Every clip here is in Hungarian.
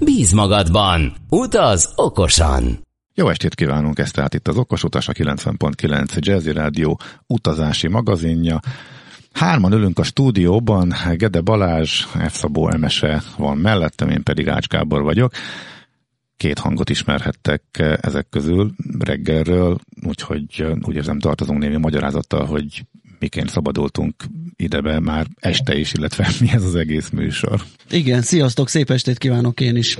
Bíz magadban, utaz okosan! Jó estét kívánunk, ezt tehát itt az Okos Utas, a 90.9 Jazzy Rádió utazási magazinja. Hárman ülünk a stúdióban, Gede Balázs, F. Szabó Emese van mellettem, én pedig Ács Gábor vagyok. Két hangot ismerhettek ezek közül reggelről, úgyhogy úgy érzem tartozunk némi magyarázattal, hogy miként szabadultunk idebe már este is, illetve mi ez az egész műsor. Igen, sziasztok, szép estét kívánok én is.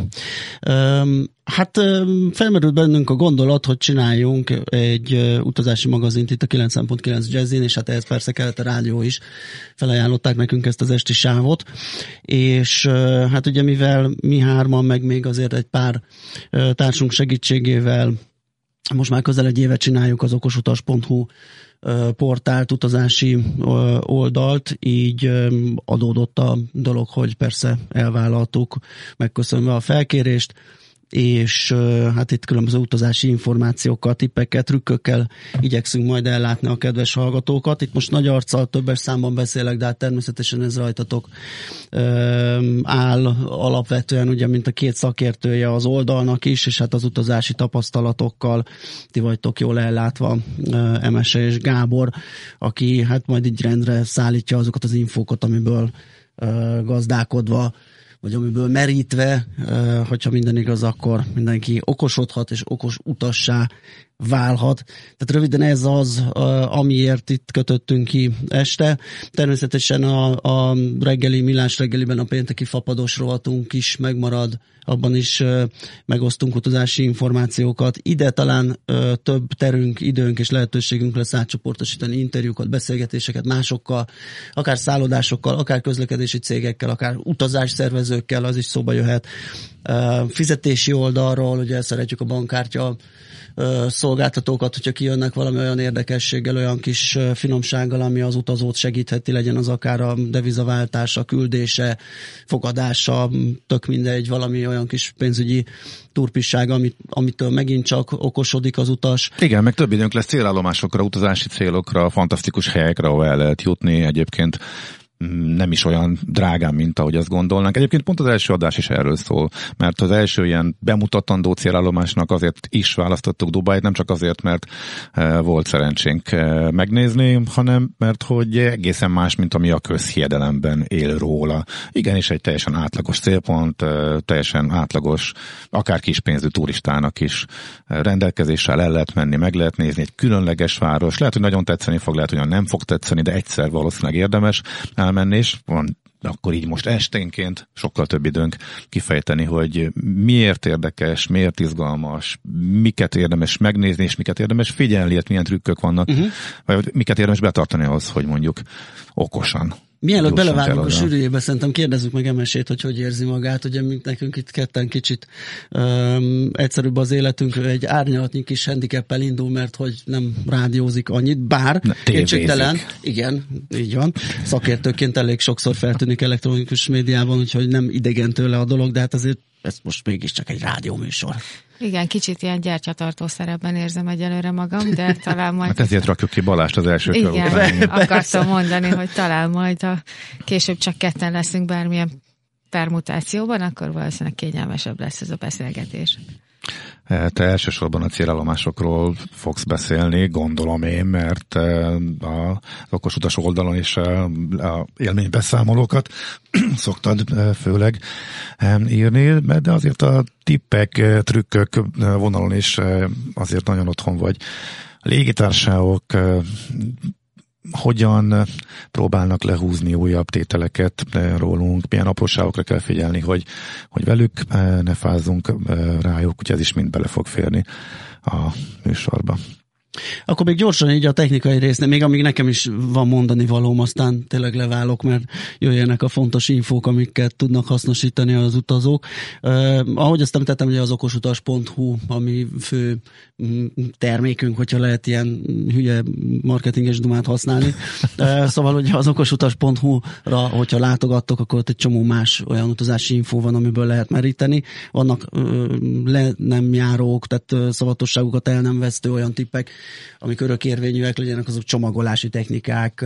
Um, hát um, felmerült bennünk a gondolat, hogy csináljunk egy uh, utazási magazint itt a 9.9 Jazzin, és hát ehhez persze kellett a rádió is. Felajánlották nekünk ezt az esti sávot, és uh, hát ugye mivel mi hárman, meg még azért egy pár uh, társunk segítségével most már közel egy éve csináljuk az okosutas.hu portált, utazási oldalt, így adódott a dolog, hogy persze elvállaltuk, megköszönve a felkérést, és hát itt különböző utazási információkkal, tippekkel, trükkökkel igyekszünk majd ellátni a kedves hallgatókat. Itt most nagy arccal, többes számban beszélek, de hát természetesen ez rajtatok áll alapvetően, ugye, mint a két szakértője az oldalnak is, és hát az utazási tapasztalatokkal ti vagytok jól ellátva, Emese és Gábor, aki hát majd így rendre szállítja azokat az infókat, amiből gazdálkodva vagy amiből merítve, hogyha minden igaz, akkor mindenki okosodhat és okos utassá válhat. Tehát röviden ez az, amiért itt kötöttünk ki este. Természetesen a, a reggeli, millás reggeliben a pénteki fapados rovatunk is megmarad, abban is megosztunk utazási információkat. Ide talán több terünk, időnk és lehetőségünk lesz átcsoportosítani interjúkat, beszélgetéseket másokkal, akár szállodásokkal, akár közlekedési cégekkel, akár utazásszervezőkkel, az is szóba jöhet. Fizetési oldalról, ugye szeretjük a bankkártya szolgáltatókat, hogyha kijönnek valami olyan érdekességgel, olyan kis finomsággal, ami az utazót segítheti, legyen az akár a devizaváltása, küldése, fogadása, tök mindegy, valami olyan kis pénzügyi turpisság, amit, amitől megint csak okosodik az utas. Igen, meg több időnk lesz célállomásokra, utazási célokra, fantasztikus helyekre, ahol el lehet jutni. Egyébként nem is olyan drágán, mint ahogy azt gondolnánk. Egyébként pont az első adás is erről szól, mert az első ilyen bemutatandó célállomásnak azért is választottuk Dubajt, nem csak azért, mert e, volt szerencsénk e, megnézni, hanem mert hogy egészen más, mint ami a közhiedelemben él róla. Igenis egy teljesen átlagos célpont, e, teljesen átlagos, akár kispénzű turistának is rendelkezéssel el lehet menni, meg lehet nézni, egy különleges város. Lehet, hogy nagyon tetszeni fog, lehet, hogy nem fog tetszeni, de egyszer valószínűleg érdemes elmenni, és van akkor így most esténként sokkal több időnk kifejteni, hogy miért érdekes, miért izgalmas, miket érdemes megnézni, és miket érdemes figyelni, hát milyen trükkök vannak, uh-huh. vagy miket érdemes betartani ahhoz, hogy mondjuk okosan Mielőtt belevágunk a sűrűjébe, szerintem kérdezzük meg Emesét, hogy hogy érzi magát. Ugye mint nekünk itt ketten kicsit um, egyszerűbb az életünk, egy árnyalatnyi kis handicappel indul, mert hogy nem rádiózik annyit, bár kétségtelen, igen, így van, szakértőként elég sokszor feltűnik elektronikus médiában, úgyhogy nem idegen tőle a dolog, de hát azért ez most mégiscsak egy rádióműsor. Igen, kicsit ilyen gyertyatartó szerepben érzem egyelőre magam, de talán majd... Hát ezért rakjuk ki Balást az első Igen, kör után. akartam mondani, hogy talán majd a később csak ketten leszünk bármilyen permutációban, akkor valószínűleg kényelmesebb lesz ez a beszélgetés. Te elsősorban a célállomásokról fogsz beszélni, gondolom én, mert eh, a okos utas oldalon is eh, a élménybeszámolókat szoktad eh, főleg írni, de azért a tippek, trükkök vonalon is azért nagyon otthon vagy. Légitársaságok hogyan próbálnak lehúzni újabb tételeket rólunk, milyen apróságokra kell figyelni, hogy, hogy velük ne fázzunk rájuk, úgyhogy ez is mind bele fog férni a műsorba. Akkor még gyorsan így a technikai résznél, még amíg nekem is van mondani valóm, aztán tényleg leválok, mert jöjjenek a fontos infók, amiket tudnak hasznosítani az utazók. Uh, ahogy azt említettem, ugye az okosutas.hu, ami fő mm, termékünk, hogyha lehet ilyen hülye marketinges dumát használni. Uh, szóval ugye az okosutas.hu-ra, hogyha látogattok, akkor ott egy csomó más olyan utazási infó van, amiből lehet meríteni. Vannak uh, le nem járók, tehát uh, szavatosságukat el nem vesztő olyan tippek, amik örökérvényűek legyenek, azok csomagolási technikák,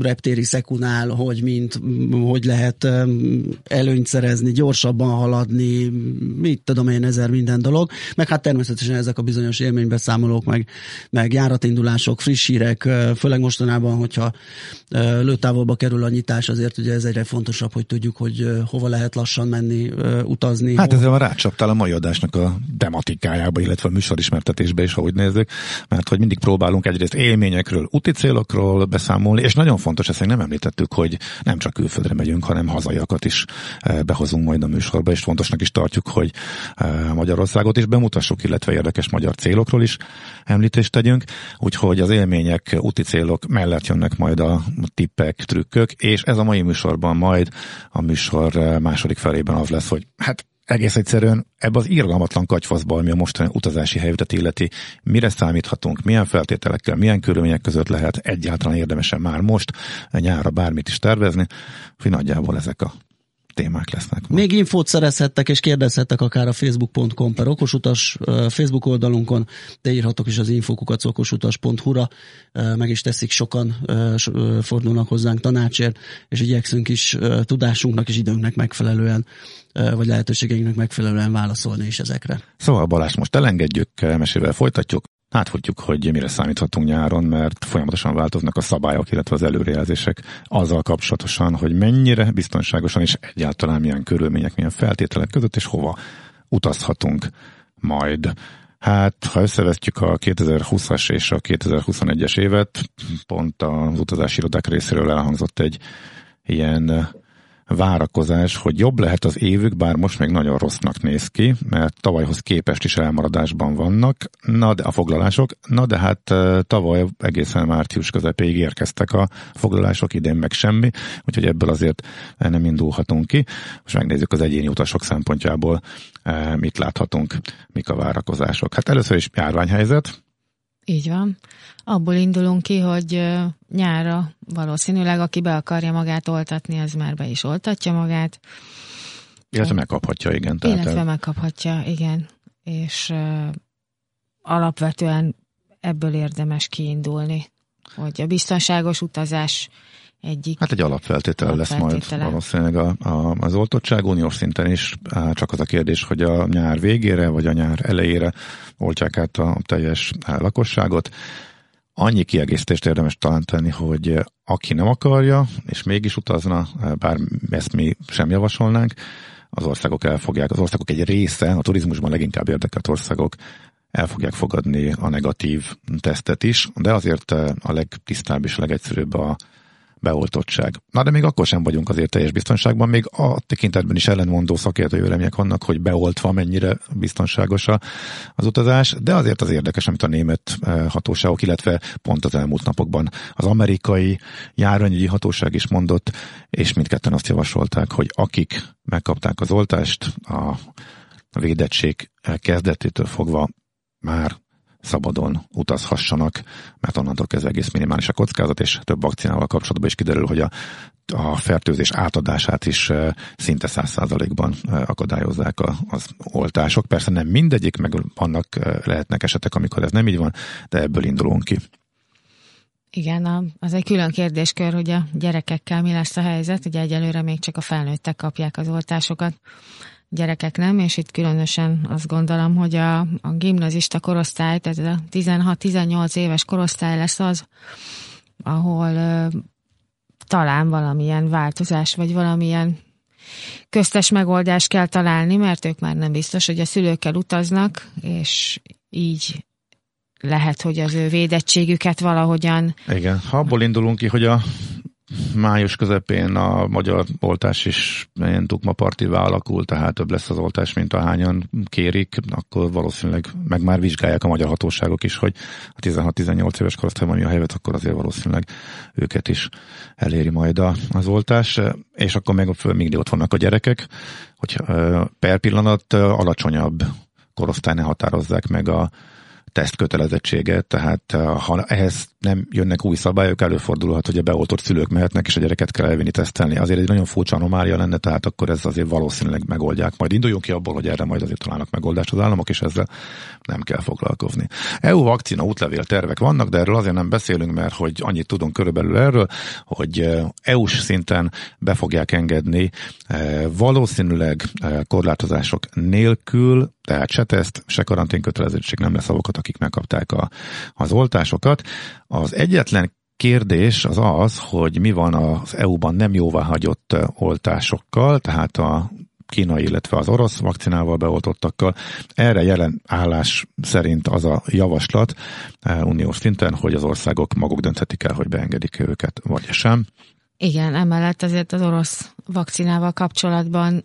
reptéri szekunál, hogy mint, hogy lehet előnyt szerezni, gyorsabban haladni, mit tudom én, ezer minden dolog, meg hát természetesen ezek a bizonyos élménybeszámolók, meg, meg járatindulások, friss hírek, főleg mostanában, hogyha lőtávolba kerül a nyitás, azért ugye ez egyre fontosabb, hogy tudjuk, hogy hova lehet lassan menni, utazni. Hát ezzel rácsaptál a mai adásnak a tematikájába, illetve a műsorismertetésbe is, ahogy nézzük, mert hogy mindig próbálunk egyrészt élményekről, úti célokról beszámolni, és nagyon fontos, ezt még nem említettük, hogy nem csak külföldre megyünk, hanem hazaiakat is behozunk majd a műsorba, és fontosnak is tartjuk, hogy Magyarországot is bemutassuk, illetve érdekes magyar célokról is említést tegyünk, úgyhogy az élmények, úti célok mellett jönnek majd a tippek, trükkök, és ez a mai műsorban majd a műsor második felében az lesz, hogy hát egész egyszerűen ebbe az irgalmatlan kagyfaszba, ami a mostani utazási helyzetet illeti, mire számíthatunk, milyen feltételekkel, milyen körülmények között lehet egyáltalán érdemesen már most nyára bármit is tervezni, hogy nagyjából ezek a témák lesznek. Ma. Még infót szerezhettek és kérdezhettek akár a facebook.com per okosutas Facebook oldalunkon, de írhatok is az infókukat okosutas.hu-ra, meg is teszik sokan, fordulnak hozzánk tanácsért, és igyekszünk is tudásunknak és időnknek megfelelően vagy lehetőségeinknek megfelelően válaszolni is ezekre. Szóval Balázs, most elengedjük, mesével folytatjuk. Átfutjuk, hogy mire számíthatunk nyáron, mert folyamatosan változnak a szabályok, illetve az előrejelzések azzal kapcsolatosan, hogy mennyire biztonságosan és egyáltalán milyen körülmények, milyen feltételek között és hova utazhatunk majd. Hát, ha összevesztjük a 2020-as és a 2021-es évet, pont az utazási irodák részéről elhangzott egy ilyen várakozás, hogy jobb lehet az évük, bár most még nagyon rossznak néz ki, mert tavalyhoz képest is elmaradásban vannak, na de a foglalások, na de hát tavaly egészen március közepéig érkeztek a foglalások, idén meg semmi, úgyhogy ebből azért nem indulhatunk ki. Most megnézzük az egyéni utasok szempontjából, mit láthatunk, mik a várakozások. Hát először is járványhelyzet, így van. Abból indulunk ki, hogy nyára valószínűleg, aki be akarja magát oltatni, az már be is oltatja magát. Illetve megkaphatja, igen. Tehát illetve el... megkaphatja, igen. És uh, alapvetően ebből érdemes kiindulni, hogy a biztonságos utazás egyik. Hát egy alapfeltétel, alapfeltétele. lesz majd valószínűleg a, a, az oltottság uniós szinten is, csak az a kérdés, hogy a nyár végére vagy a nyár elejére oltják át a teljes lakosságot. Annyi kiegészítést érdemes talán tenni, hogy aki nem akarja, és mégis utazna, bár ezt mi sem javasolnánk, az országok elfogják, az országok egy része, a turizmusban leginkább érdekelt országok el fogják fogadni a negatív tesztet is, de azért a legtisztább és legegyszerűbb a beoltottság. Na de még akkor sem vagyunk azért teljes biztonságban, még a tekintetben is ellenmondó szakértői vélemények vannak, hogy beoltva mennyire biztonságos az utazás, de azért az érdekes, amit a német eh, hatóságok, illetve pont az elmúlt napokban az amerikai járványügyi hatóság is mondott, és mindketten azt javasolták, hogy akik megkapták az oltást, a védettség kezdetétől fogva már szabadon utazhassanak, mert onnantól kezdve egész minimális a kockázat, és több vakcinával kapcsolatban is kiderül, hogy a, a fertőzés átadását is szinte száz százalékban akadályozzák a, az oltások. Persze nem mindegyik, meg vannak, lehetnek esetek, amikor ez nem így van, de ebből indulunk ki. Igen, az egy külön kérdéskör, hogy a gyerekekkel mi lesz a helyzet. Ugye egyelőre még csak a felnőttek kapják az oltásokat gyerekek nem, és itt különösen azt gondolom, hogy a, a gimnazista korosztály, tehát a 16-18 éves korosztály lesz az, ahol ö, talán valamilyen változás, vagy valamilyen köztes megoldást kell találni, mert ők már nem biztos, hogy a szülőkkel utaznak, és így lehet, hogy az ő védettségüket valahogyan... Igen, ha abból indulunk ki, hogy a május közepén a magyar oltás is ilyen dugmapartivá alakul, tehát több lesz az oltás, mint ahányan kérik, akkor valószínűleg meg már vizsgálják a magyar hatóságok is, hogy a 16-18 éves korosztályban mi a helyzet, akkor azért valószínűleg őket is eléri majd az oltás, és akkor meg még ott vannak a gyerekek, hogy per pillanat alacsonyabb korosztály ne határozzák meg a tesztkötelezettséget, tehát eh, ha ehhez nem jönnek új szabályok, előfordulhat, hogy a beoltott szülők mehetnek, és a gyereket kell elvinni tesztelni. Azért egy nagyon furcsa anomália lenne, tehát akkor ez azért valószínűleg megoldják. Majd induljunk ki abból, hogy erre majd azért találnak megoldást az államok, és ezzel nem kell foglalkozni. EU vakcina útlevél tervek vannak, de erről azért nem beszélünk, mert hogy annyit tudunk körülbelül erről, hogy eh, EU-s szinten be fogják engedni eh, valószínűleg korlátozások nélkül, tehát se teszt, se karanténkötelezettség nem lesz avokat, akik megkapták a, az oltásokat. Az egyetlen kérdés az az, hogy mi van az EU-ban nem jóváhagyott oltásokkal, tehát a kínai, illetve az orosz vakcinával beoltottakkal. Erre jelen állás szerint az a javaslat uniós szinten, hogy az országok maguk dönthetik el, hogy beengedik őket, vagy sem. Igen, emellett azért az orosz vakcinával kapcsolatban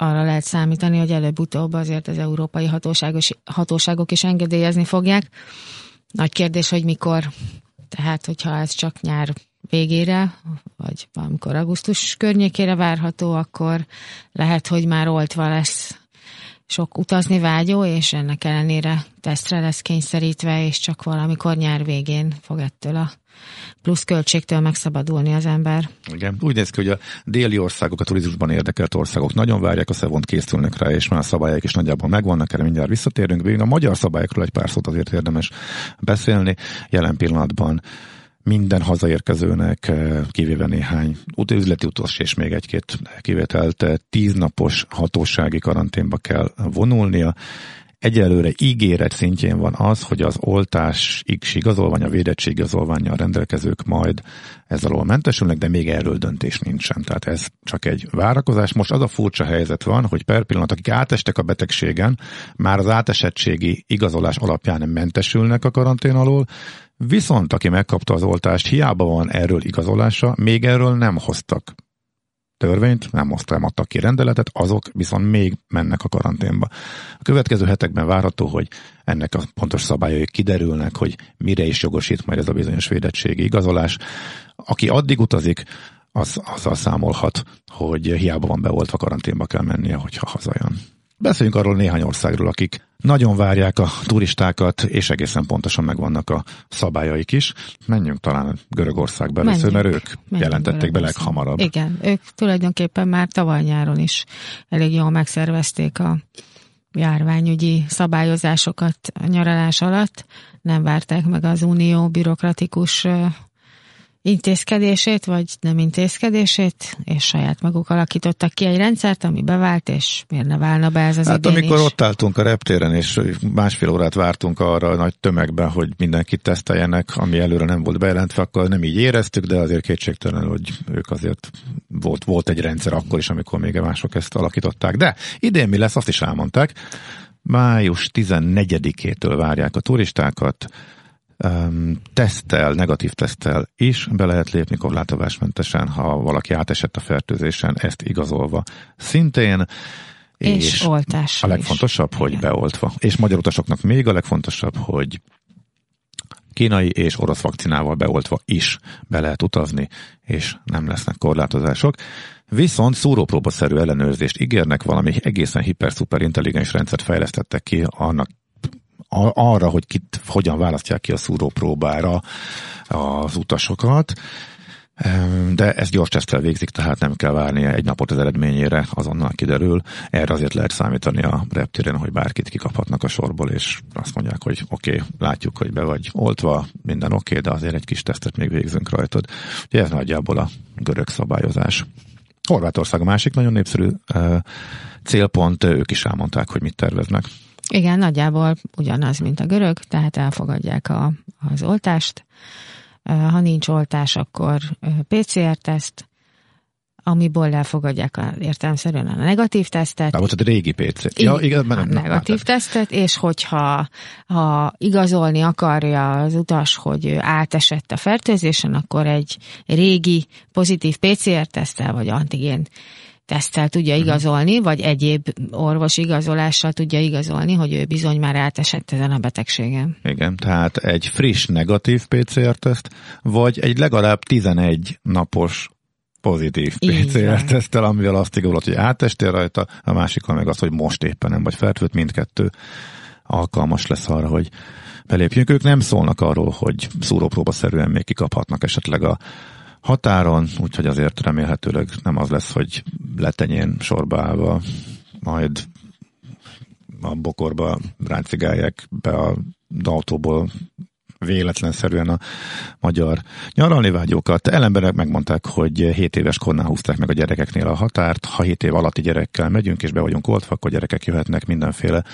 arra lehet számítani, hogy előbb-utóbb azért az európai hatóságos, hatóságok is engedélyezni fogják. Nagy kérdés, hogy mikor. Tehát, hogyha ez csak nyár végére, vagy valamikor augusztus környékére várható, akkor lehet, hogy már oltva lesz sok utazni vágyó, és ennek ellenére tesztre lesz kényszerítve, és csak valamikor nyár végén fog ettől a plusz költségtől megszabadulni az ember. Igen, úgy néz ki, hogy a déli országok, a turizmusban érdekelt országok nagyon várják a szevont, készülnek rá, és már szabályok is nagyjából megvannak, erre mindjárt visszatérünk. Végül a magyar szabályokról egy pár szót azért érdemes beszélni. Jelen pillanatban minden hazaérkezőnek, eh, kivéve néhány üzleti utas és még egy-két kivételt, eh, tíznapos hatósági karanténba kell vonulnia. Egyelőre ígéret szintjén van az, hogy az oltás X igazolvány, a védettség igazolványa rendelkezők majd ez alól mentesülnek, de még erről döntés nincsen. Tehát ez csak egy várakozás. Most az a furcsa helyzet van, hogy per pillanat, akik átestek a betegségen, már az átesettségi igazolás alapján mentesülnek a karantén alól, Viszont aki megkapta az oltást, hiába van erről igazolása, még erről nem hoztak törvényt, nem hoztak, nem adtak ki rendeletet, azok viszont még mennek a karanténba. A következő hetekben várható, hogy ennek a pontos szabályai kiderülnek, hogy mire is jogosít majd ez a bizonyos védettségi igazolás. Aki addig utazik, az azzal számolhat, hogy hiába van beoltva karanténba kell mennie, hogyha hazajön. Beszéljünk arról néhány országról, akik nagyon várják a turistákat, és egészen pontosan megvannak a szabályaik is. Menjünk talán Görögországba először, mert ők Menjünk jelentették be leghamarabb. Igen, ők tulajdonképpen már tavaly nyáron is elég jól megszervezték a járványügyi szabályozásokat a nyaralás alatt. Nem várták meg az unió bürokratikus intézkedését, vagy nem intézkedését, és saját maguk alakítottak ki egy rendszert, ami bevált, és miért ne válna be ez az Hát idén amikor is. ott álltunk a reptéren, és másfél órát vártunk arra a nagy tömegben, hogy mindenkit teszteljenek, ami előre nem volt bejelentve, akkor nem így éreztük, de azért kétségtelen, hogy ők azért volt, volt egy rendszer akkor is, amikor még mások ezt alakították. De idén mi lesz, azt is elmondták. Május 14-től várják a turistákat, um, tesztel, negatív tesztel is be lehet lépni korlátozásmentesen, ha valaki átesett a fertőzésen, ezt igazolva. Szintén és, és oltás. A legfontosabb, is. hogy Igen. beoltva. És magyar utasoknak még a legfontosabb, hogy kínai és orosz vakcinával beoltva is be lehet utazni, és nem lesznek korlátozások. Viszont szúrópróbaszerű ellenőrzést ígérnek, valami egészen hiper-szuper intelligens rendszert fejlesztettek ki annak arra, hogy kit hogyan választják ki a szúrópróbára az utasokat, de ezt gyors tesztel végzik, tehát nem kell várni egy napot az eredményére, azonnal kiderül. Erre azért lehet számítani a reptéren, hogy bárkit kikaphatnak a sorból, és azt mondják, hogy oké, okay, látjuk, hogy be vagy oltva, minden oké, okay, de azért egy kis tesztet még végzünk rajtad. Ugye ez nagyjából a görög szabályozás. Horvátország a másik nagyon népszerű célpont, ők is elmondták, hogy mit terveznek. Igen, nagyjából ugyanaz, mint a görög, tehát elfogadják a, az oltást. Ha nincs oltás, akkor PCR-teszt. amiból elfogadják a, értelmszerűen a negatív tesztet. Tehát a régi PC. Ja, igen, a negatív na, tesztet, és hogyha ha igazolni akarja az utas, hogy átesett a fertőzésen, akkor egy régi pozitív PCR-tesztel vagy antigén tesztel tudja mhm. igazolni, vagy egyéb orvos igazolással tudja igazolni, hogy ő bizony már átesett ezen a betegségen. Igen, tehát egy friss negatív PCR-teszt, vagy egy legalább 11 napos pozitív PCR-tesztel, amivel azt igazolod, hogy átestél rajta, a másikon meg az, hogy most éppen nem vagy fertőt, mindkettő alkalmas lesz arra, hogy belépjünk. Ők nem szólnak arról, hogy szúrópróba szerűen még kikaphatnak esetleg a határon, úgyhogy azért remélhetőleg nem az lesz, hogy letenyén sorba állva, majd a bokorba ráncigálják be a autóból véletlenszerűen a magyar nyaralni vágyókat. Ellenberek megmondták, hogy 7 éves kornál húzták meg a gyerekeknél a határt. Ha 7 év alatti gyerekkel megyünk, és be vagyunk oltva, akkor gyerekek jöhetnek mindenféle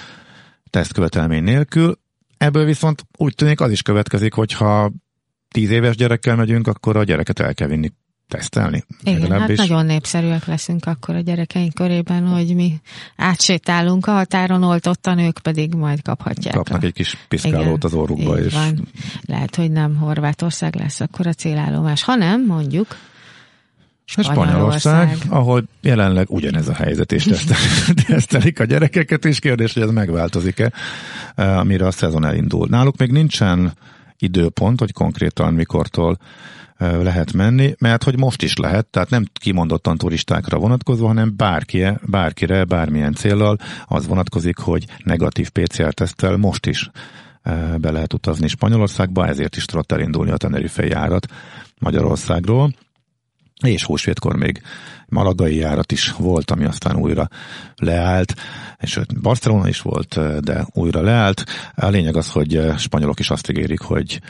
tesztkövetelmény nélkül. Ebből viszont úgy tűnik az is következik, hogyha tíz éves gyerekkel megyünk, akkor a gyereket el kell vinni tesztelni. Igen, hát is. nagyon népszerűek leszünk akkor a gyerekeink körében, hogy mi átsétálunk a határon oltottan, ők pedig majd kaphatják. Kapnak a... egy kis piszkálót Igen, az orrukba. És... Van. Lehet, hogy nem Horvátország lesz akkor a célállomás, hanem mondjuk Spanyolország, Spanyolország, ahol jelenleg ugyanez a helyzet, és tesztelik a gyerekeket, és kérdés, hogy ez megváltozik-e, eh, amire a szezon elindul. Náluk még nincsen időpont, hogy konkrétan mikortól lehet menni, mert hogy most is lehet, tehát nem kimondottan turistákra vonatkozva, hanem bárkire, bárkire, bármilyen célral az vonatkozik, hogy negatív PCR-tesztel most is be lehet utazni Spanyolországba, ezért is tudott elindulni a Tenerife járat Magyarországról és húsvétkor még malagai járat is volt, ami aztán újra leállt, és Barcelona is volt, de újra leállt. A lényeg az, hogy spanyolok is azt ígérik, hogy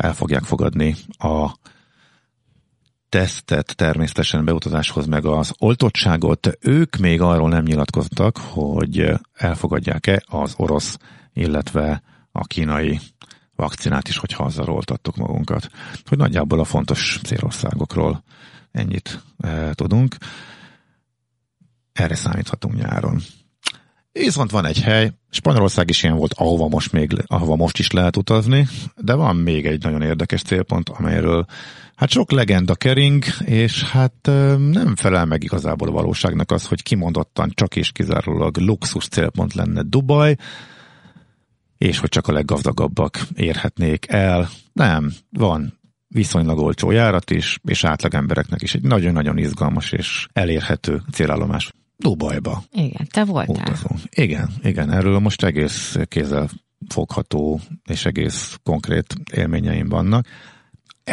el fogják fogadni a tesztet természetesen beutazáshoz, meg az oltottságot. Ők még arról nem nyilatkoztak, hogy elfogadják-e az orosz, illetve a kínai vakcinát is, hogy azzal oltattuk magunkat. Hogy nagyjából a fontos célországokról ennyit e, tudunk. Erre számíthatunk nyáron. Viszont van egy hely, Spanyolország is ilyen volt, ahova most, még, ahova most is lehet utazni, de van még egy nagyon érdekes célpont, amelyről hát sok legenda kering, és hát nem felel meg igazából a valóságnak az, hogy kimondottan csak és kizárólag luxus célpont lenne Dubaj, és hogy csak a leggazdagabbak érhetnék el. Nem, van viszonylag olcsó járat is, és átlag embereknek is egy nagyon-nagyon izgalmas és elérhető célállomás. Dubajba. Igen, te voltál. Utazunk. Igen, igen, erről most egész kézzel fogható és egész konkrét élményeim vannak.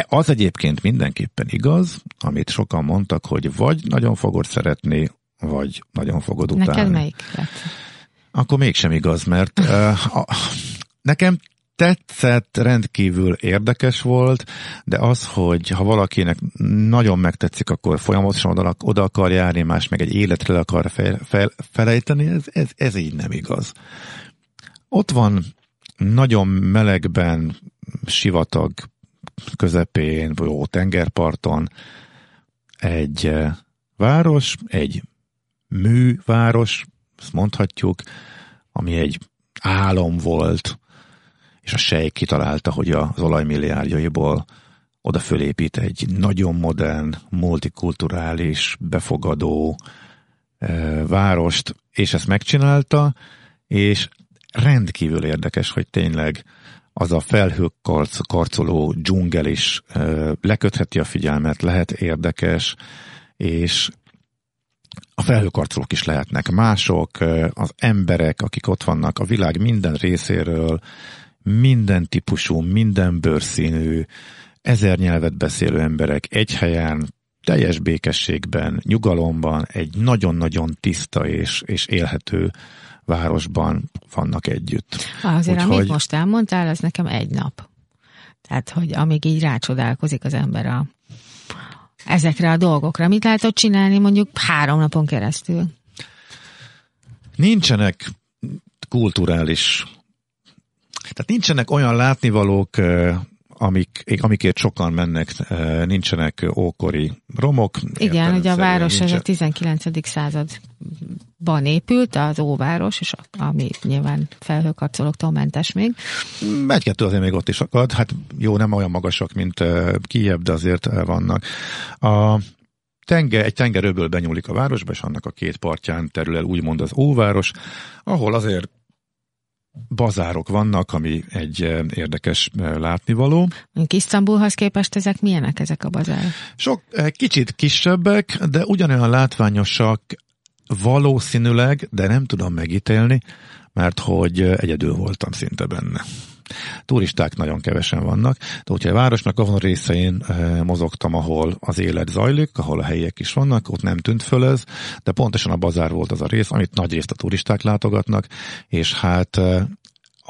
Az egyébként mindenképpen igaz, amit sokan mondtak, hogy vagy nagyon fogod szeretni, vagy nagyon fogod utálni. Neked melyik lett? Akkor mégsem igaz, mert uh, a, nekem tetszett, rendkívül érdekes volt, de az, hogy ha valakinek nagyon megtetszik, akkor folyamatosan oda, oda akar járni, más meg egy életre akar fel, fel, felejteni, ez, ez, ez így nem igaz. Ott van nagyon melegben, sivatag közepén, vagy jó tengerparton egy eh, város, egy műváros, azt mondhatjuk, ami egy álom volt, és a sej kitalálta, hogy az olajmilliárdjaiból oda fölépít egy nagyon modern, multikulturális, befogadó e, várost, és ezt megcsinálta, és rendkívül érdekes, hogy tényleg az a felhőkarcoló dzsungel is e, lekötheti a figyelmet, lehet érdekes, és a felhőkarcolók is lehetnek mások, e, az emberek, akik ott vannak a világ minden részéről, minden típusú, minden bőrszínű, ezer nyelvet beszélő emberek egy helyen, teljes békességben, nyugalomban, egy nagyon-nagyon tiszta és, és élhető városban vannak együtt. Azért, Úgyhogy... amit most elmondtál, az nekem egy nap. Tehát, hogy amíg így rácsodálkozik az ember a, ezekre a dolgokra. Mit lehet ott csinálni mondjuk három napon keresztül? Nincsenek kulturális tehát nincsenek olyan látnivalók amik, amikért sokan mennek, nincsenek ókori romok. Igen, ugye a város nincsen... ez a 19. században épült, az óváros, és ami nyilván felhőkarcolóktól mentes még. Egy-kettő azért még ott is akad, hát jó, nem olyan magasak, mint Kiev, de azért vannak. A tenger, egy tengerőből benyúlik a városba, és annak a két partján terül el úgymond az óváros, ahol azért bazárok vannak, ami egy eh, érdekes eh, látnivaló. Isztambulhoz képest ezek milyenek ezek a bazárok? Sok, eh, kicsit kisebbek, de ugyanolyan látványosak valószínűleg, de nem tudom megítélni, mert hogy egyedül voltam szinte benne. Turisták nagyon kevesen vannak, de hogyha a városnak azon részein e, mozogtam, ahol az élet zajlik, ahol a helyiek is vannak, ott nem tűnt föl ez, de pontosan a bazár volt az a rész, amit nagy részt a turisták látogatnak, és hát e,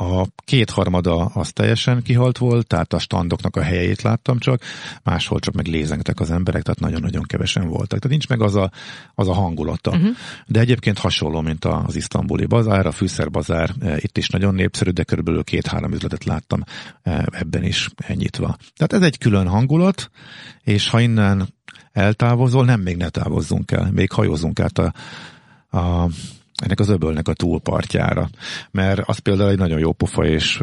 a kétharmada az teljesen kihalt volt, tehát a standoknak a helyeit láttam csak, máshol csak meg lézengtek az emberek, tehát nagyon-nagyon kevesen voltak. Tehát nincs meg az a, az a hangulata. Uh-huh. De egyébként hasonló, mint az isztambuli bazár, a fűszerbazár e, itt is nagyon népszerű, de körülbelül két-három üzletet láttam e, ebben is nyitva. Tehát ez egy külön hangulat, és ha innen eltávozol, nem még ne távozzunk el, még hajózunk át a, a ennek az öbölnek a túlpartjára. Mert az például egy nagyon jó pofa és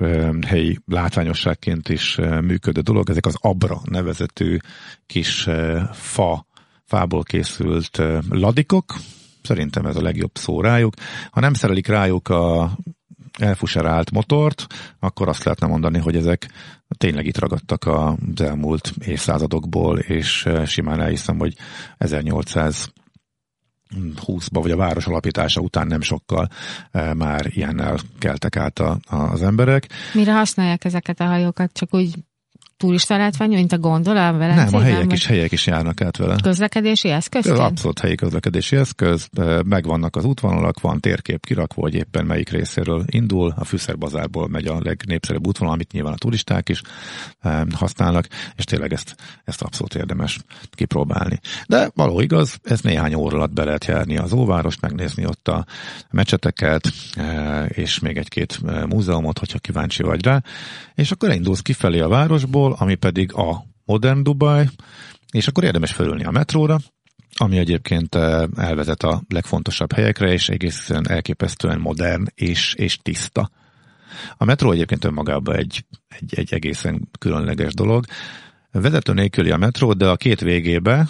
helyi látványosságként is működő dolog. Ezek az abra nevezetű kis fa, fából készült ladikok, szerintem ez a legjobb szó rájuk. Ha nem szerelik rájuk a elfuserált motort, akkor azt lehetne mondani, hogy ezek tényleg itt ragadtak az elmúlt évszázadokból, és simán elhiszem, hogy 1800 20-ba, vagy a város alapítása után nem sokkal e, már ilyennel keltek át a, az emberek. Mire használják ezeket a hajókat? Csak úgy turista látvány, mint a gondola a Nem, a helyek is, helyek is járnak át vele. Közlekedési eszköz? Abszolút helyi közlekedési eszköz, megvannak az útvonalak, van térkép kirakva, hogy éppen melyik részéről indul, a Fűszerbazárból megy a legnépszerűbb útvonal, amit nyilván a turisták is használnak, és tényleg ezt, ezt abszolút érdemes kipróbálni. De való igaz, ez néhány óra alatt be lehet járni az óvárost, megnézni ott a mecseteket, és még egy-két múzeumot, hogyha kíváncsi vagy rá, és akkor indulsz kifelé a városból, metróról, ami pedig a modern Dubai, és akkor érdemes felülni a metróra, ami egyébként eh, elvezet a legfontosabb helyekre, és egészen elképesztően modern és, és tiszta. A metró egyébként önmagában egy, egy, egy egészen különleges dolog. Vezető nélküli a metró, de a két végébe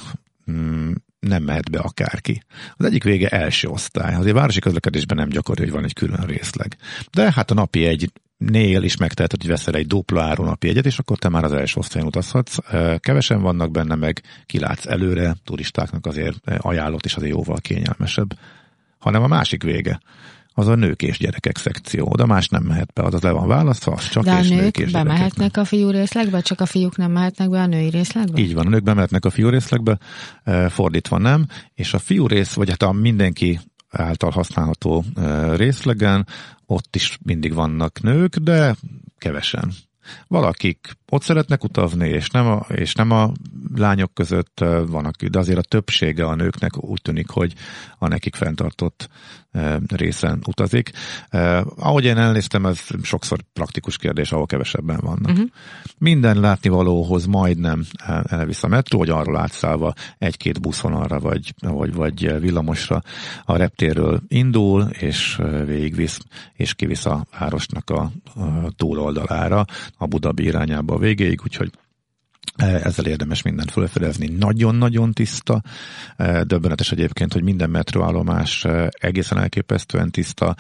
mm, nem mehet be akárki. Az egyik vége első osztály. Azért városi közlekedésben nem gyakori, hogy van egy külön részleg. De hát a napi egy nél is megteheted, hogy veszel egy dupla áru napi egyet, és akkor te már az első osztályon utazhatsz. Kevesen vannak benne, meg kilátsz előre, turistáknak azért ajánlott, és azért jóval kényelmesebb. Hanem a másik vége az a nők és gyerekek szekció. Oda más nem mehet be, az az le van választva, az csak De a és nők nők és bemehetnek a fiú részlegbe, csak a fiúk nem mehetnek be a női részlegbe? Így van, a nők bemehetnek a fiú részlegbe, fordítva nem, és a fiú rész, vagy hát a mindenki által használható részlegen, ott is mindig vannak nők, de kevesen. Valakik ott szeretnek utazni, és nem a, és nem a lányok között vannak, de azért a többsége a nőknek úgy tűnik, hogy a nekik fenntartott részen utazik. Ahogy én elnéztem, ez sokszor praktikus kérdés, ahol kevesebben vannak. Uh-huh. Minden látnivalóhoz majdnem elvisz a metró, hogy arról átszállva egy-két buszvonalra vagy, vagy, vagy villamosra a reptérről indul, és végigvisz, és kivisz a városnak a, túloldalára, a Budabi irányába a végéig, úgyhogy e, ezzel érdemes mindent felfedezni. Nagyon-nagyon tiszta, e, döbbenetes egyébként, hogy minden metróállomás e, egészen elképesztően tiszta,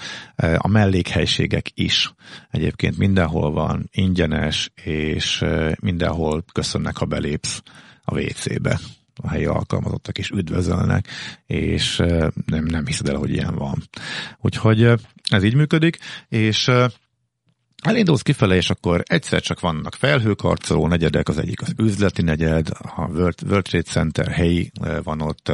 a mellékhelységek is egyébként mindenhol van ingyenes, és mindenhol köszönnek, ha belépsz a WC-be a helyi alkalmazottak is üdvözölnek, és nem, nem hiszed el, hogy ilyen van. Úgyhogy ez így működik, és Elindulsz kifele, és akkor egyszer csak vannak felhőkarcoló negyedek, az egyik az üzleti negyed, a World, World Trade Center helyi eh, van ott,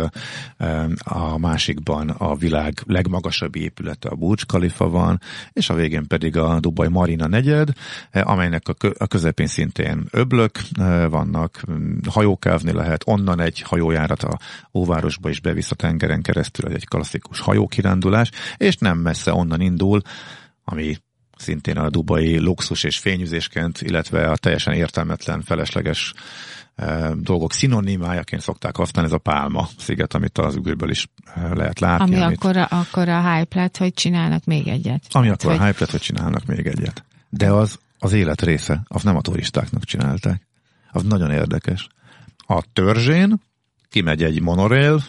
eh, a másikban a világ legmagasabb épülete, a Burj Khalifa van, és a végén pedig a Dubai Marina negyed, eh, amelynek a közepén szintén öblök vannak, hajókázni lehet, onnan egy hajójárat a óvárosba is bevisz a tengeren keresztül, egy klasszikus hajókirándulás, és nem messze onnan indul, ami szintén a dubai luxus és fényüzésként, illetve a teljesen értelmetlen, felesleges dolgok szinonimájaként szokták használni, ez a Pálma sziget, amit az űrből is lehet látni. Ami amit, akkor, a, akkor a hype lett, hogy csinálnak még egyet. Ami akkor hogy... a hype lett, hogy csinálnak még egyet. De az az élet része, az nem a turistáknak csinálták. Az nagyon érdekes. A törzsén kimegy egy monorail,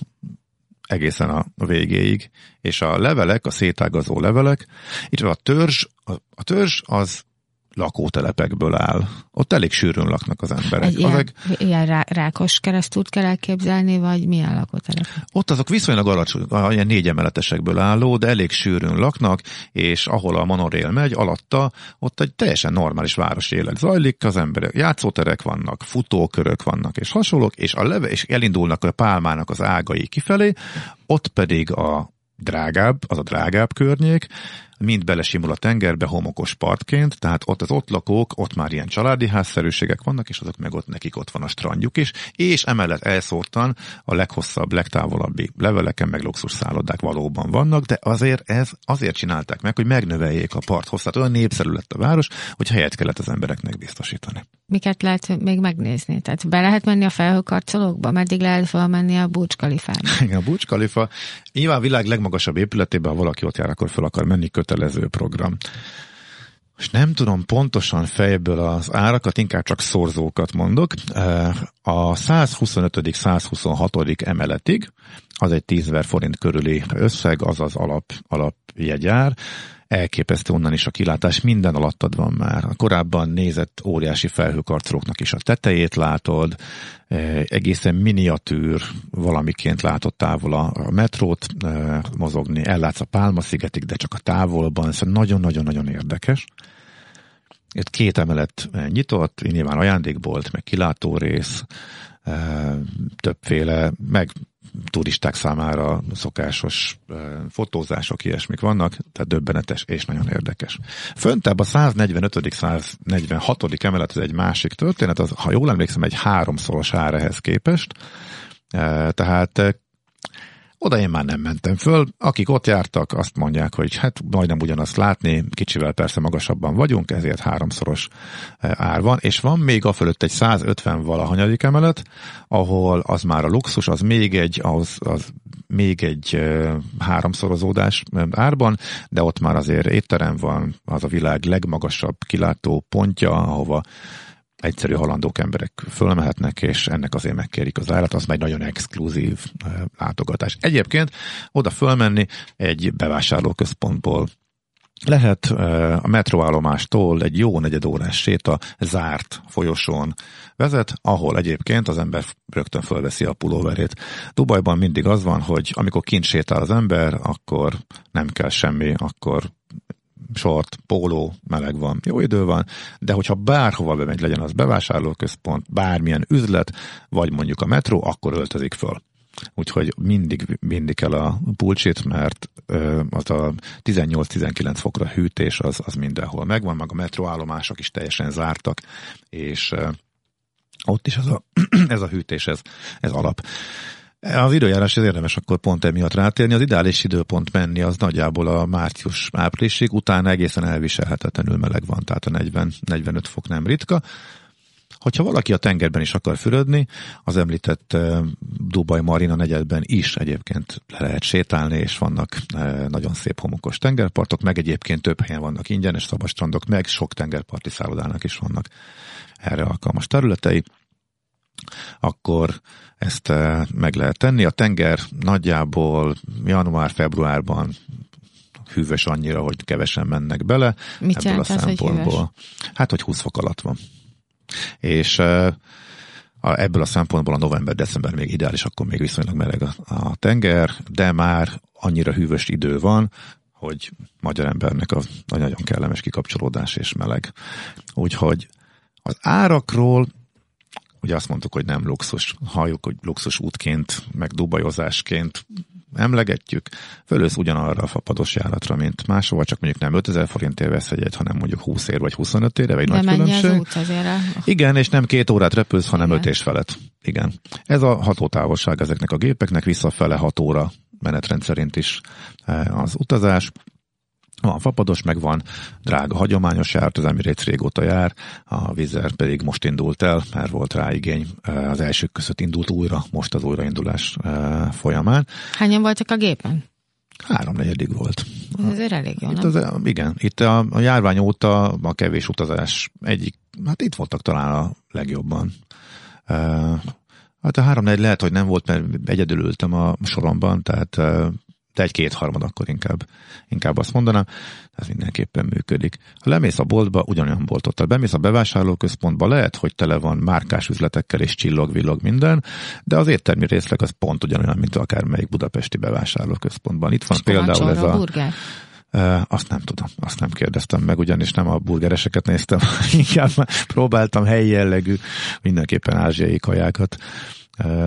egészen a végéig, és a levelek, a szétágazó levelek, itt a törzs, a, a törzs az lakótelepekből áll. Ott elég sűrűn laknak az emberek. Egy ilyen, Azek, ilyen rá, rákos keresztút kell elképzelni, vagy milyen lakótelep? Ott azok viszonylag alacsony, ilyen négy emeletesekből álló, de elég sűrűn laknak, és ahol a monorail megy, alatta ott egy teljesen normális városi élet zajlik, az emberek játszóterek vannak, futókörök vannak, és hasonlók, és, a leve, és elindulnak a pálmának az ágai kifelé, ott pedig a drágább, az a drágább környék, mind belesimul a tengerbe homokos partként, tehát ott az ott lakók, ott már ilyen családi házszerűségek vannak, és azok meg ott nekik ott van a strandjuk is, és emellett elszórtan a leghosszabb, legtávolabbi leveleken meg luxus szállodák valóban vannak, de azért ez azért csinálták meg, hogy megnöveljék a part hosszát. Olyan népszerű lett a város, hogy helyet kellett az embereknek biztosítani. Miket lehet még megnézni? Tehát be lehet menni a felhőkarcolókba? Meddig lehet felmenni a Burj Khalifa-ba? Igen, a Burj Khalifa nyilván a világ legmagasabb épületében, ha valaki ott jár, akkor fel akar menni, kötelező program. És nem tudom pontosan fejből az árakat, inkább csak szorzókat mondok. A 125.-126. emeletig, az egy 10 forint körüli összeg, az az alap, alapjegyár elképesztő onnan is a kilátás, minden alattad van már. A korábban nézett óriási felhőkarcolóknak is a tetejét látod, e, egészen miniatűr valamiként látod távol a metrót e, mozogni, ellátsz a Pálma-szigetig, de csak a távolban, ez szóval nagyon-nagyon-nagyon érdekes. Itt két emelet nyitott, nyilván ajándékbolt, meg kilátórész, e, többféle, meg turisták számára szokásos fotózások, ilyesmik vannak, tehát döbbenetes és nagyon érdekes. Föntebb a 145. 146. emelet, ez egy másik történet, az, ha jól emlékszem, egy háromszoros ár ehhez képest, tehát oda én már nem mentem föl. Akik ott jártak, azt mondják, hogy hát majdnem ugyanazt látni, kicsivel persze magasabban vagyunk, ezért háromszoros eh, ár van, és van még a fölött egy 150 valahanyadik emelet, ahol az már a luxus, az még egy, az, az még egy e, háromszorozódás árban, de ott már azért étterem van, az a világ legmagasabb kilátó pontja, ahova egyszerű halandók emberek fölmehetnek, és ennek azért megkérik az árat, az egy nagyon exkluzív látogatás. Egyébként oda fölmenni egy bevásárlóközpontból lehet a metróállomástól egy jó negyed órás séta zárt folyosón vezet, ahol egyébként az ember rögtön fölveszi a pulóverét. Dubajban mindig az van, hogy amikor kint sétál az ember, akkor nem kell semmi, akkor short, póló, meleg van, jó idő van, de hogyha bárhova bemegy, legyen az bevásárlóközpont, bármilyen üzlet, vagy mondjuk a metró, akkor öltözik föl. Úgyhogy mindig mindig kell a pulcsit, mert az a 18-19 fokra hűtés az, az mindenhol megvan, meg a metróállomások is teljesen zártak, és ott is ez a, ez a hűtés, ez, ez alap. Az időjárás az érdemes akkor pont emiatt rátérni. Az ideális időpont menni az nagyjából a március-áprilisig, utána egészen elviselhetetlenül meleg van, tehát a 40-45 fok nem ritka. Hogyha valaki a tengerben is akar fürödni, az említett Dubai Marina negyedben is egyébként le lehet sétálni, és vannak nagyon szép homokos tengerpartok, meg egyébként több helyen vannak ingyenes szabastrandok, meg sok tengerparti szállodának is vannak erre alkalmas területei akkor ezt eh, meg lehet tenni. A tenger nagyjából január-februárban hűvös annyira, hogy kevesen mennek bele. Mit ebből a szempontból. Hogy hát, hogy 20 fok alatt van. És eh, a, ebből a szempontból a november-december még ideális, akkor még viszonylag meleg a, a tenger, de már annyira hűvös idő van, hogy magyar embernek a nagyon kellemes kikapcsolódás és meleg. Úgyhogy az árakról ugye azt mondtuk, hogy nem luxus, halljuk, hogy luxus útként, meg dubajozásként emlegetjük, fölősz ugyanarra a fapados járatra, mint máshova, csak mondjuk nem 5000 forintért vesz egyet, hanem mondjuk 20 ér vagy 25 ér, vagy De nagy különbség. Az út azért a... Igen, és nem két órát repülsz, hanem Igen. öt és felett. Igen. Ez a hatótávolság ezeknek a gépeknek, visszafele 6 óra menetrend szerint is eh, az utazás. Van fapados, meg van drága hagyományos járt, az Emirates régóta jár, a Vizer pedig most indult el, mert volt rá igény. Az elsők között indult újra, most az újraindulás folyamán. Hányan voltak a gépen? Háromnegyedig volt. Ez azért elég jó, itt nem? az, igen, itt a, a járvány óta a kevés utazás egyik, hát itt voltak talán a legjobban. Uh, hát a három lehet, hogy nem volt, mert egyedül ültem a soromban, tehát uh, de egy kétharmad akkor inkább, inkább azt mondanám, ez mindenképpen működik. Ha lemész a boltba, ugyanolyan boltottal bemész a bevásárlóközpontba, lehet, hogy tele van márkás üzletekkel és csillog-villog minden, de az éttermi részleg az pont ugyanolyan, mint akármelyik budapesti bevásárlóközpontban. Itt van és például ez a... Burger? Azt nem tudom, azt nem kérdeztem meg, ugyanis nem a burgereseket néztem, inkább próbáltam helyi jellegű, mindenképpen ázsiai kajákat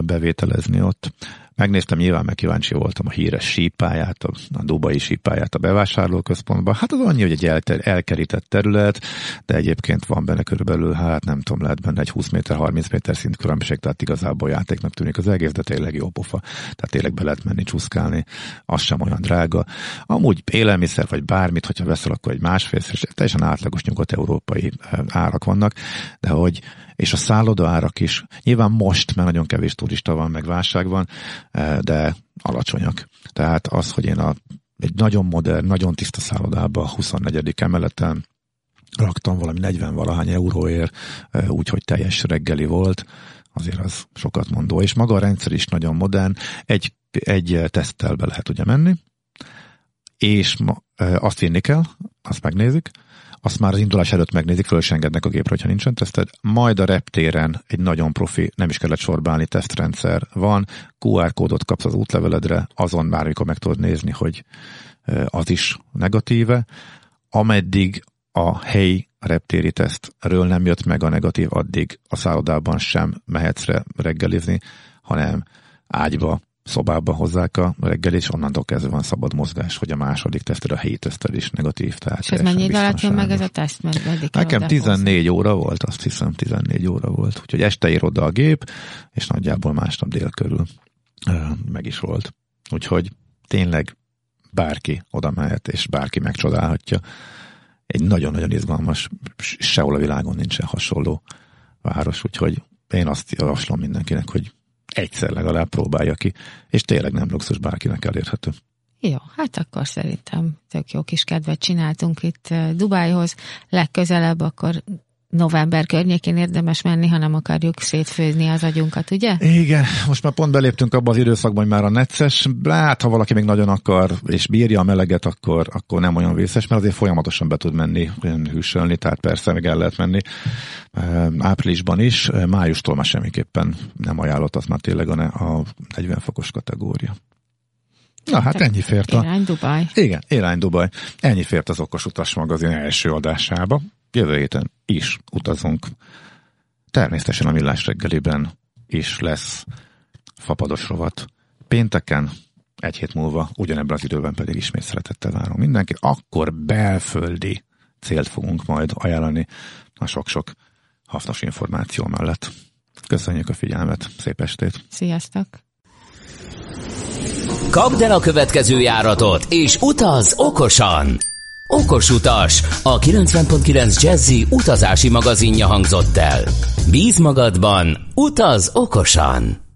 bevételezni ott. Megnéztem, nyilván meg kíváncsi voltam a híres sípáját, a, a dubai sípáját a bevásárlóközpontban. Hát az annyi, hogy egy el, elkerített terület, de egyébként van benne körülbelül, hát nem tudom, lehet benne egy 20 méter, 30 méter szint különbség, tehát igazából játéknak tűnik az egész, de tényleg jó pofa. Tehát tényleg be lehet menni csúszkálni, az sem olyan drága. Amúgy élelmiszer vagy bármit, hogyha veszel, akkor egy másfél, teljesen átlagos nyugat-európai eh, árak vannak, de hogy és a szálloda árak is. Nyilván most, mert nagyon kevés turista van, meg válság van, eh, de alacsonyak. Tehát az, hogy én a, egy nagyon modern, nagyon tiszta szállodába a 24. emeleten raktam valami 40 valahány euróért, eh, úgyhogy teljes reggeli volt, azért az sokat mondó. És maga a rendszer is nagyon modern, egy, egy teszttel be lehet ugye menni, és ma, eh, azt vinni kell, azt megnézik, azt már az indulás előtt megnézik, föl engednek a gépre, hogyha nincsen teszted. Majd a reptéren egy nagyon profi, nem is kellett sorbálni tesztrendszer van, QR kódot kapsz az útleveledre, azon bármikor meg tudod nézni, hogy az is negatíve. Ameddig a helyi reptéri tesztről nem jött meg a negatív, addig a szállodában sem mehetsz reggelizni, hanem ágyba szobába hozzák a reggel, és onnantól kezdve van szabad mozgás, hogy a második tesztel, a helyi tesztel is negatív. Tehát és ez mennyi idő alatt jön meg ez a teszt? Mert Nekem 14 óra volt, azt hiszem 14 óra volt. Úgyhogy este ír oda a gép, és nagyjából másnap dél körül meg is volt. Úgyhogy tényleg bárki oda mehet, és bárki megcsodálhatja. Egy nagyon-nagyon izgalmas, sehol a világon nincsen hasonló város, úgyhogy én azt javaslom mindenkinek, hogy egyszer legalább próbálja ki, és tényleg nem luxus bárkinek elérhető. Jó, hát akkor szerintem tök jó kis kedvet csináltunk itt eh, Dubájhoz. Legközelebb akkor november környékén érdemes menni, ha nem akarjuk szétfőzni az agyunkat, ugye? Igen, most már pont beléptünk abba az időszakban, hogy már a necces, lát, ha valaki még nagyon akar, és bírja a meleget, akkor, akkor nem olyan vészes, mert azért folyamatosan be tud menni, olyan hűsölni, tehát persze még el lehet menni áprilisban is, májustól már semmiképpen nem ajánlott, az már tényleg a, a 40 fokos kategória. Na hát ennyi fért a... Irány Dubaj. Igen, Irány Dubaj. Ennyi fért az Okos Utas magazin első adásába jövő héten is utazunk. Természetesen a millás reggeliben is lesz fapados rovat. Pénteken, egy hét múlva, ugyanebben az időben pedig ismét szeretettel várom mindenkit. Akkor belföldi célt fogunk majd ajánlani a sok-sok hasznos információ mellett. Köszönjük a figyelmet, szép estét! Sziasztok! Kapd el a következő járatot, és utaz okosan! Okos utas, a 90.9 Jazzy utazási magazinja hangzott el. Bíz magadban, utaz okosan!